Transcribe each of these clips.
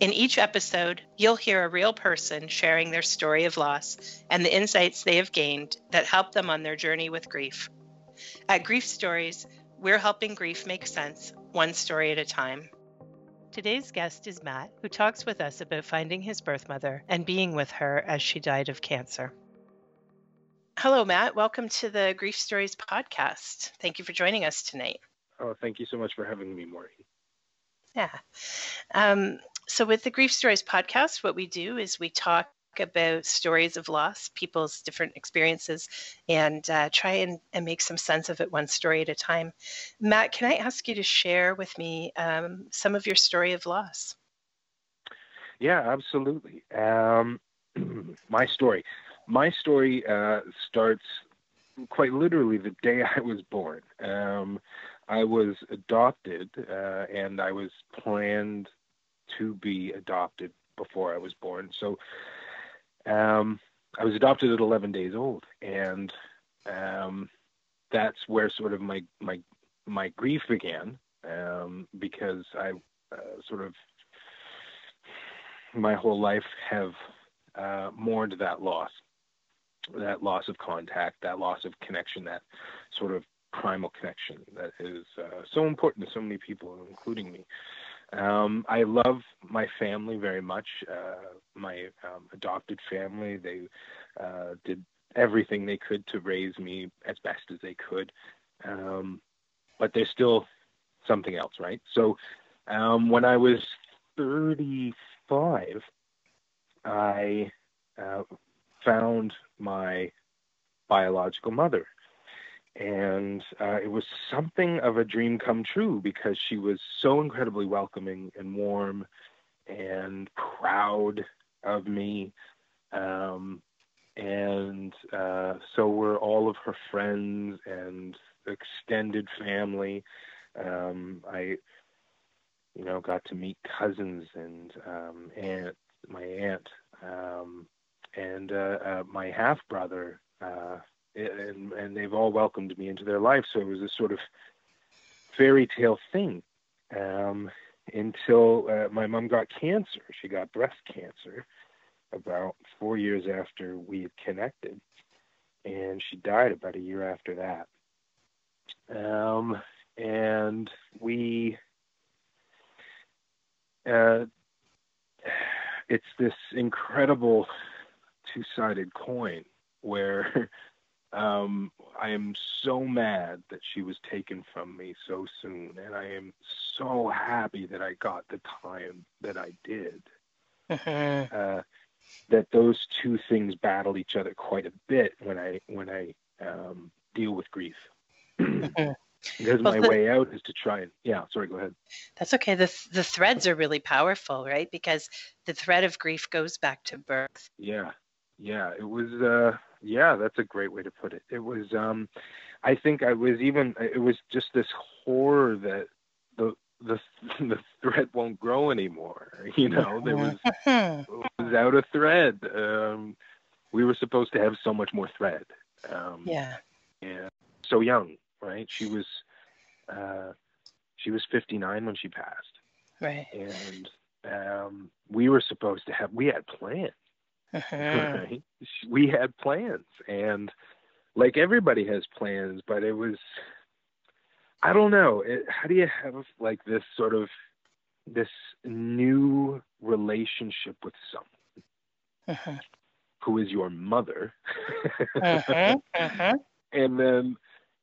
In each episode, you'll hear a real person sharing their story of loss and the insights they have gained that help them on their journey with grief. At Grief Stories, we're helping grief make sense, one story at a time. Today's guest is Matt, who talks with us about finding his birth mother and being with her as she died of cancer. Hello, Matt. Welcome to the Grief Stories podcast. Thank you for joining us tonight. Oh, thank you so much for having me, Maureen. Yeah. Um, so, with the Grief Stories podcast, what we do is we talk about stories of loss, people's different experiences, and uh, try and, and, make some sense of it one story at a time. Matt, can I ask you to share with me um, some of your story of loss? Yeah, absolutely. Um, my story. My story uh, starts quite literally the day I was born. Um, I was adopted, uh, and I was planned to be adopted before I was born. So um, I was adopted at 11 days old, and um, that's where sort of my my my grief began um, because I uh, sort of my whole life have uh, mourned that loss, that loss of contact, that loss of connection, that sort of primal connection that is uh, so important to so many people, including me. Um, I love my family very much. Uh, my um, adopted family, they uh, did everything they could to raise me as best as they could. Um, but there's still something else, right? So um, when I was 35, I uh, found my biological mother and uh, it was something of a dream come true because she was so incredibly welcoming and warm and proud of me. Um, and uh, so were all of her friends and extended family. Um, i you know got to meet cousins and um, aunt my aunt um, and uh, uh, my half brother uh, and and they've all welcomed me into their life. So it was a sort of fairy tale thing um, until uh, my mom got cancer. She got breast cancer about four years after we had connected, and she died about a year after that. Um, and we, uh, it's this incredible two-sided coin where um, I am so mad that she was taken from me so soon, and I am so happy that I got the time that I did. Uh, that those two things battle each other quite a bit when I when I um, deal with grief. Because well, my the, way out is to try and yeah. Sorry, go ahead. That's okay. the The threads are really powerful, right? Because the thread of grief goes back to birth. Yeah, yeah. It was. Uh, yeah, that's a great way to put it. It was um I think I was even it was just this horror that the the the thread won't grow anymore. You know, there was it was out of thread. Um we were supposed to have so much more thread. Um Yeah. Yeah. So young, right? She was uh she was 59 when she passed. Right. And um we were supposed to have we had plans uh-huh. We had plans, and like everybody has plans, but it was, I don't know. It, how do you have like this sort of this new relationship with someone uh-huh. who is your mother, uh-huh. Uh-huh. and then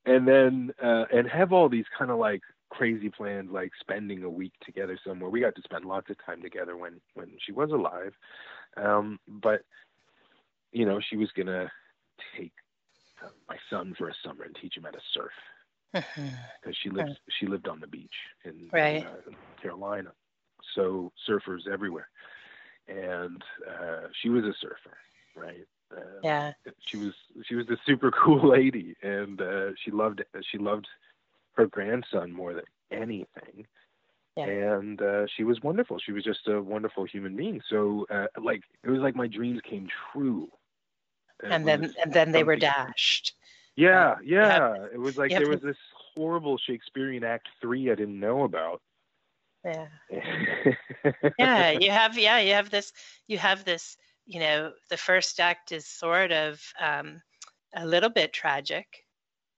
and then uh, and have all these kind of like crazy plans like spending a week together somewhere. We got to spend lots of time together when when she was alive. Um, but you know, she was gonna take uh, my son for a summer and teach him how to surf because she lived she lived on the beach in, right. uh, Carolina, so surfers everywhere, and uh, she was a surfer, right? Uh, yeah. She was she was a super cool lady, and uh, she loved she loved her grandson more than anything. Yeah. And uh, she was wonderful. She was just a wonderful human being. So, uh, like, it was like my dreams came true. It And then and then they were dashed. Yeah, you have- yeah. It was like there was to- this horrible Shakespearean Act Three I didn't know about. Yeah. yeah you have yeah you have this you have this you know the first act is sort of um, a little bit tragic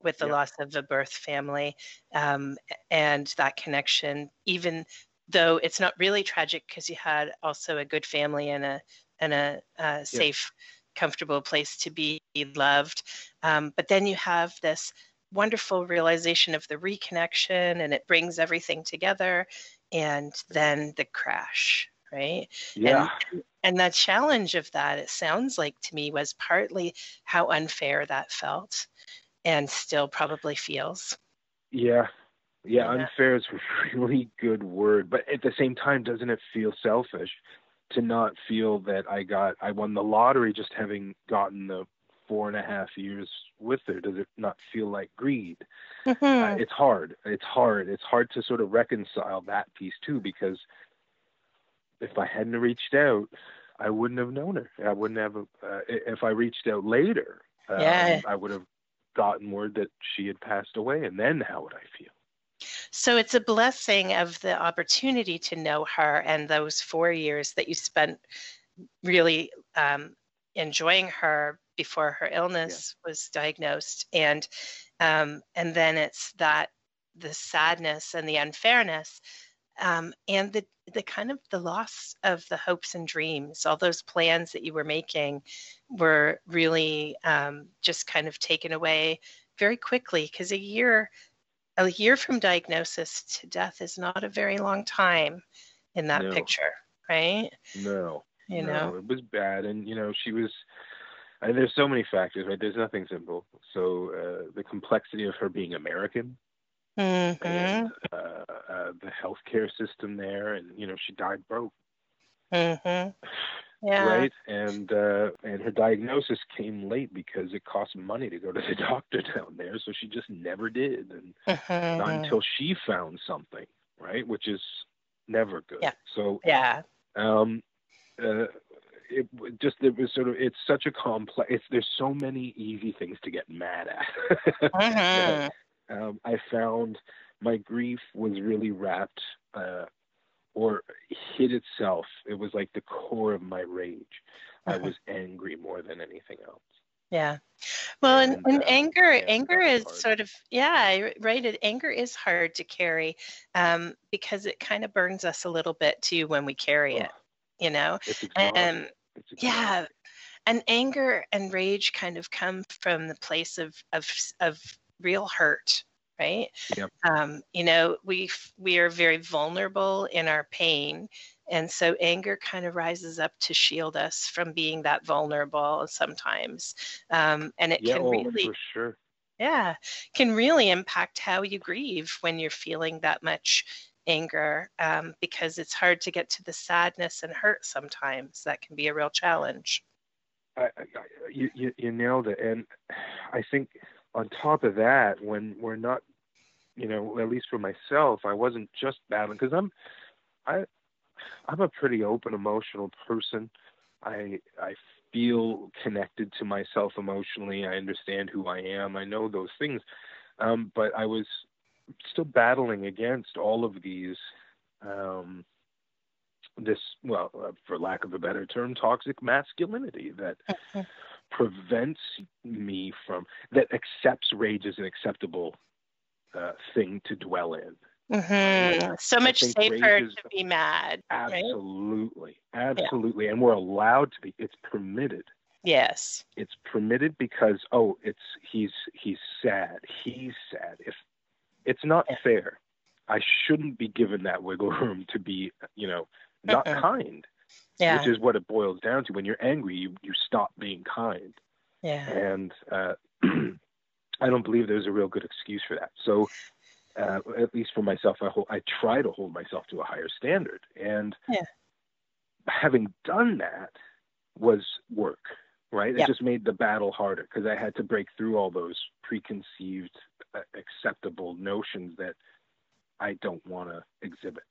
with the Yeah. loss of a birth family um, and that connection even though it's not really tragic because you had also a good family and a and a, uh safe comfortable place to be loved. Um, but then you have this wonderful realization of the reconnection and it brings everything together and then the crash right? Yeah, and, and the challenge of that it sounds like to me was partly how unfair that felt and still probably feels yeah, yeah. Yeah. Unfair is a really good word, but at the same time, doesn't it feel selfish to not feel that I got I won the lottery just having gotten the four and a half years with her? Does it not feel like greed? uh, Mhm. it's hard. It's hard. It's hard to sort of reconcile that piece too, because if I hadn't reached out, I wouldn't have known her. I wouldn't have. Uh, if I reached out later, um, Yeah. I would have gotten word that she had passed away, and then how would I feel? So it's a blessing of the opportunity to know her and those four years that you spent really um, enjoying her before her illness was diagnosed, and um, and then it's that the sadness and the unfairness, um, and the the kind of the loss of the hopes and dreams, all those plans that you were making, were really um, just kind of taken away very quickly because a year a year from diagnosis to death is not a very long time in that No. picture, right? No, You no, know, it was bad, and you know she was. and there's so many factors, right? There's nothing simple. So uh, the complexity of her being American, hmm and uh, uh, the healthcare system there, and you know she died broke. hmm yeah, right and uh and her diagnosis came late because it cost money to go to the doctor down there so she just never did and not Mhm. until she found something right which is never good Yeah. so yeah, um uh it just it was sort of it's such a complex it's there's so many easy things to get mad at Mhm. Um, I found my grief was really wrapped uh, or hid itself. It was like the core of my rage. I Uh-huh. was angry more than anything else. yeah. Well, and, And, and uh, anger, yeah, anger is hard. sort of yeah, right. It, anger is hard to carry um, because it kind of burns us a little bit too when we carry it. You know, and yeah and anger and rage kind of come from the place of of of real hurt right? Yep. um, you know we we are very vulnerable in our pain. And so anger kind of rises up to shield us from being that vulnerable sometimes. Um, and it Yeah, can oh, really for sure. yeah can really impact how you grieve when you're feeling that much anger um, because it's hard to get to the sadness and hurt sometimes. That can be a real challenge. I, I, you you nailed it, and I think on top of that, when we're not, you know, at least for myself, I wasn't just battling because I'm, I, I'm a pretty open, emotional person. I I feel connected to myself emotionally. I understand who I am. I know those things, um, but I was still battling against all of these. Um, this well uh, for lack of a better term toxic masculinity that Mhm. Prevents me from that accepts rage as an acceptable uh, thing to dwell in. Hmm So much safer is- to be mad. Right? absolutely. Absolutely. And we're allowed to be. It's permitted. Yes. it's permitted because oh it's he's he's sad. He's sad. If it's not Yeah. fair. I shouldn't be given that wiggle room to be you know not kind Yeah. which is what it boils down to when you're angry you you stop being kind yeah. and uh i don't believe there's a real good excuse for that so uh, at least for myself i hold, i try to hold myself to a higher standard and Yeah. having done that was work right? Yep. It just made the battle harder because I had to break through all those preconceived, uh, acceptable notions that I don't want to exhibit.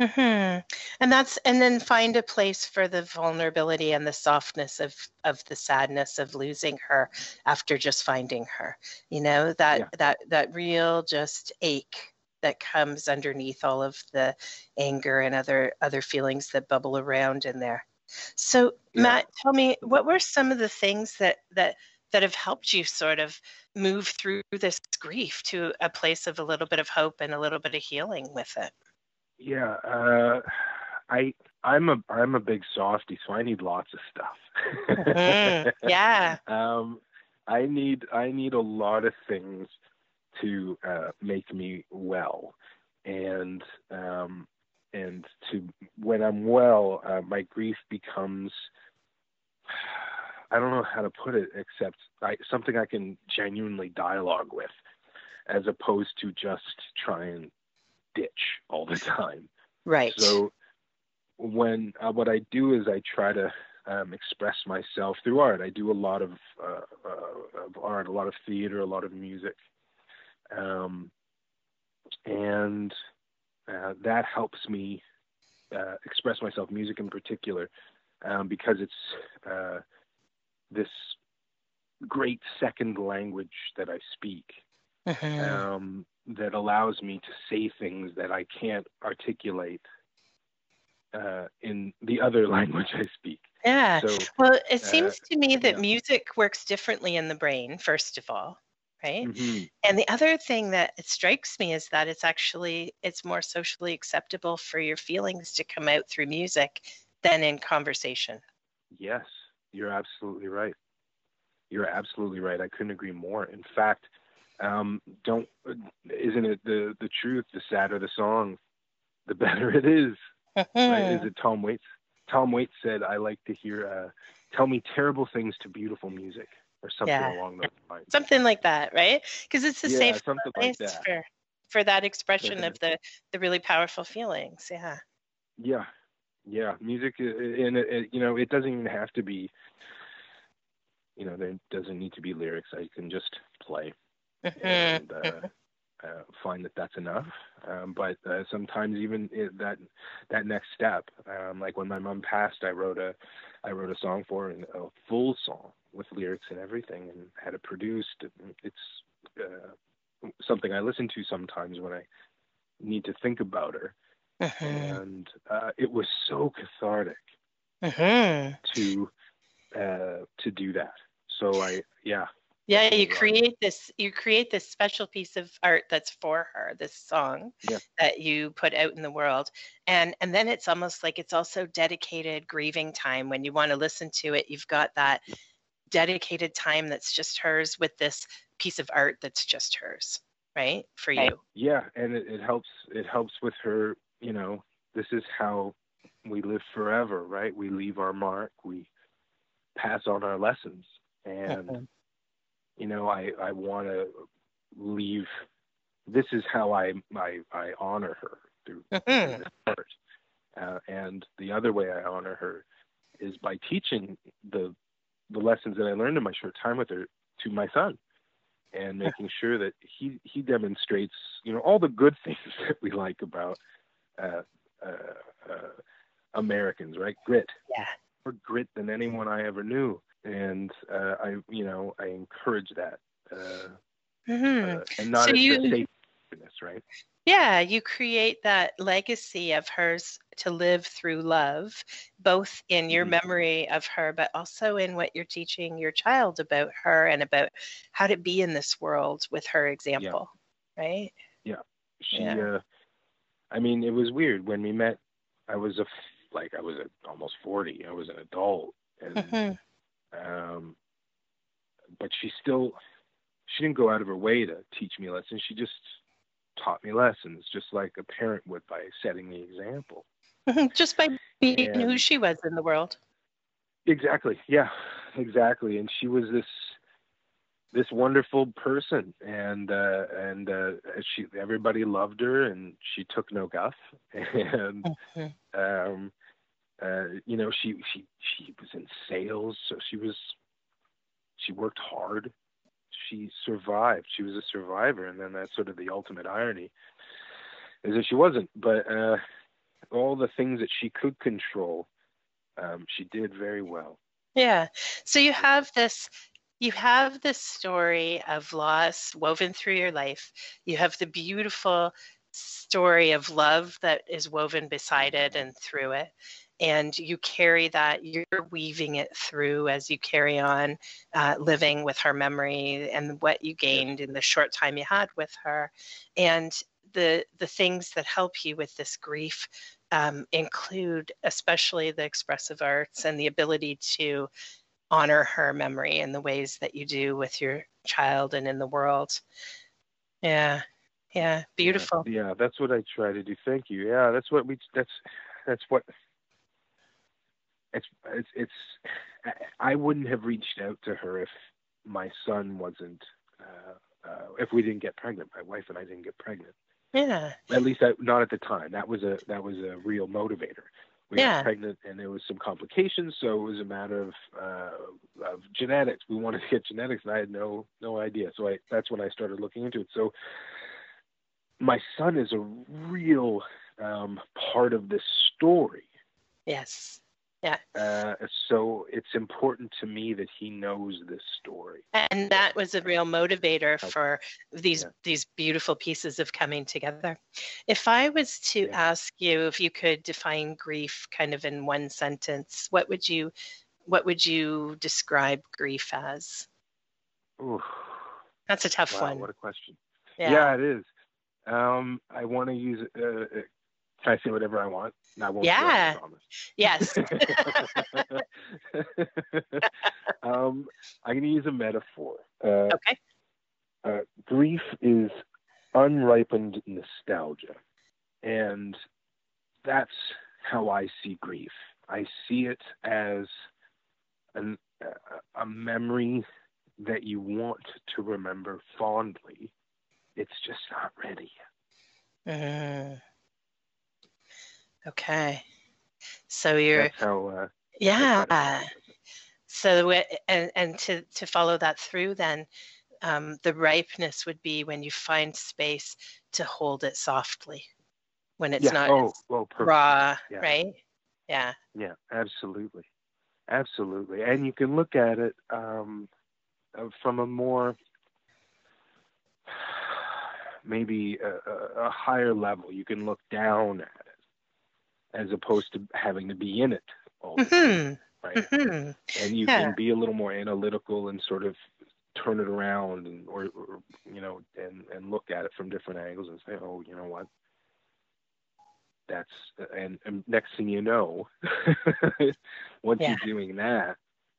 Hmm And that's and then find a place for the vulnerability and the softness of of the sadness of losing her after just finding her. You know that Yeah. that that real just ache that comes underneath all of the anger and other other feelings that bubble around in there. So Yeah. Matt, tell me what were some of the things that that that have helped you sort of move through this grief to a place of a little bit of hope and a little bit of healing with it. Yeah, uh, I I'm a I'm a big softy, so I need lots of stuff. Mhm. Yeah. um, I need I need a lot of things to uh, make me well, and um, and to when I'm well, uh, my grief becomes I don't know how to put it except I, something I can genuinely dialogue with, as opposed to just try and ditch all the time. Right. So when uh, what I do is I try to um, express myself through art. I do a lot of, uh, uh, of art, a lot of theater, a lot of music, um, and uh, that helps me uh, express myself. Music in particular, um, because it's uh, this great second language that I speak Mhm. um, that allows me to say things that I can't articulate uh, in the other language I speak. yeah. So Well, it uh, seems to me that yeah. music works differently in the brain, first of all, right? mhm, And the other thing that strikes me is that it's actually it's more socially acceptable for your feelings to come out through music than in conversation. yes, you're absolutely right. You're absolutely right. I couldn't agree more. In fact, um, don't isn't it the the truth? The sadder the song, the better it is. Right? Is it Tom Waits? Tom Waits said, "I like to hear uh, tell me terrible things to beautiful music," or something Yeah. along those lines. Something like that, right? Because it's a Yeah, safe place like for for that expression of the the really powerful feelings. Yeah. Yeah, yeah. Music, uh, and it, it, you know, it doesn't even have to be. You know, there doesn't need to be lyrics. I can just play. And uh, uh, find that that's enough. Um, but uh, sometimes even it, that that next step, um, like when my mom passed, I wrote a I wrote a song for her, and a full song with lyrics and everything, and had it produced. It's uh, something I listen to sometimes when I need to think about her Mhm. and uh, it was so cathartic Mhm. to uh, to do that. So I, yeah, Yeah, you create this you create this special piece of art that's for her, this song Yeah. that you put out in the world. And and then it's almost like it's also dedicated grieving time when you want to listen to it, you've got that dedicated time that's just hers with this piece of art that's just hers, right? For you. yeah, and it, it helps. It helps with her. You know, this is how we live forever, right? We leave our mark. We pass on our lessons, and Mhm. You know, I I want to leave. This is how I I I honor her through this art. Uh, and the other way I honor her is by teaching the the lessons that I learned in my short time with her to my son, and making sure that he he demonstrates you know all the good things that we like about uh, uh, uh, Americans, right? Grit, Yeah. more grit than anyone I ever knew, and uh, I you know I encourage that, uh, Mhm. uh, and not So as you- right? Yeah, you create that legacy of hers to live through love, both in your Mhm. memory of her, but also in what you're teaching your child about her and about how to be in this world with her example, right? Yeah, she Yeah. uh i mean it was weird when we met i was a like i was a, almost 40 i was an adult and Mhm. Um but she still she didn't go out of her way to teach me lessons. She just taught me lessons just like a parent would by setting the example. Just by being who she was in the world. exactly. Yeah exactly. And she was this this wonderful person. And uh and uh she everybody loved her and she took no guff. And Mhm. um uh you know she she she was in sales so she was she worked hard. She survived. She was a survivor, and then that's sort of the ultimate irony, is that she wasn't. But uh, all the things that she could control, um, she did very well. Yeah. So you have this you have this story of loss woven through your life. You have the beautiful story of love that is woven beside it and through it. And you carry that, you're weaving it through as you carry on uh, living with her memory and what you gained in the short time you had with her. And the, the things that help you with this grief um, include especially the expressive arts and the ability to honor her memory in the ways that you do with your child and in the world. Yeah. Yeah. Beautiful. Yeah, yeah that's what I try to do. Thank you. Yeah, that's what we that's that's what it's it's it's I wouldn't have reached out to her if my son wasn't uh, uh, if we didn't get pregnant. My wife and I didn't get pregnant. Yeah. At least I, not at the time. That was a that was a real motivator we yeah. got pregnant and there was some complications so it was a matter of uh, of genetics we wanted to get genetics and i had no no idea so i that's when i started looking into it so my son is a real um, part of this story yes yeah. Uh, so it's important to me that he knows this story. And that was a real motivator for these yeah. these beautiful pieces of coming together. If I was to yeah. ask you if you could define grief kind of in one sentence, what would you what would you describe grief as? Ooh. That's a tough wow, one. What a question. Yeah, yeah it is. Um, I want to use uh, can I say whatever I want? And I won't yeah. Yes. um, I'm going to use a metaphor. Uh, okay. Uh, grief is unripened nostalgia. And that's how I see grief. I see it as an, a memory that you want to remember fondly. It's just not ready. Uh, Okay. So you're That's how, uh, yeah. So and and to to follow that through, then um, the ripeness would be when you find space to hold it softly, when it's yeah. not oh, oh, raw, yeah. right? Yeah. Yeah, absolutely, absolutely. And you can look at it um, uh, from a more maybe a, a, higher level. You can look down as opposed to having to be in it all the time, mm-hmm. right? Mm-hmm. And you yeah. can be a little more analytical and sort of turn it around and or, or, you know and and look at it from different angles and say oh you know what that's and, and next thing you know once yeah. you're doing that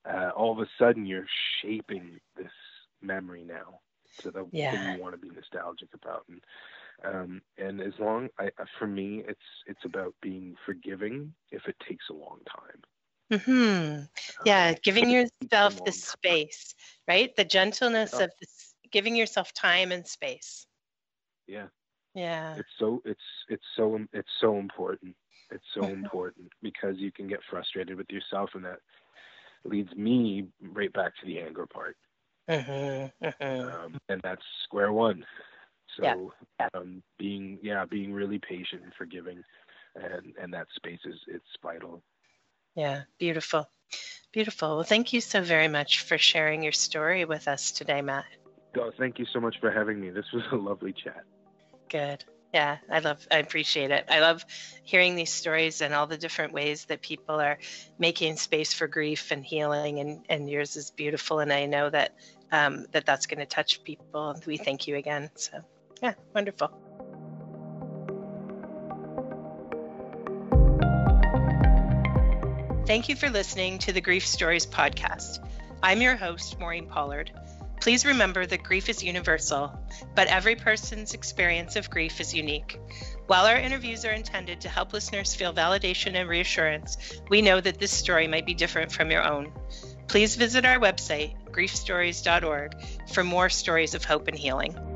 uh, all of a sudden you're shaping this memory now to the yeah. thing you want to be nostalgic about and um, and as long, I, for me, it's it's about being forgiving if it takes a long time. Hmm. Yeah, um, giving yourself the space, time. right? The gentleness of this, giving yourself time and space. Yeah. Yeah. It's so it's it's so it's so important. It's so mm-hmm. important because you can get frustrated with yourself, and that leads me right back to the anger part. Mm-hmm. Mm-hmm. Um, and that's square one. So yeah. um, being yeah, being really patient and forgiving, and and that space is it's vital. Yeah, beautiful, beautiful. Well, thank you so very much for sharing your story with us today, Matt. Oh, thank you so much for having me. This was a lovely chat. Good. Yeah, I love, I appreciate it. I love hearing these stories and all the different ways that people are making space for grief and healing, and, and yours is beautiful. And I know that um, that that's going to touch people. We thank you again. So. Yeah, wonderful. Thank you for listening to the Grief Stories podcast. I'm your host, Maureen Pollard. Please remember that grief is universal, but every person's experience of grief is unique. While our interviews are intended to help listeners feel validation and reassurance, we know that this story might be different from your own. Please visit our website, griefstories.org, for more stories of hope and healing.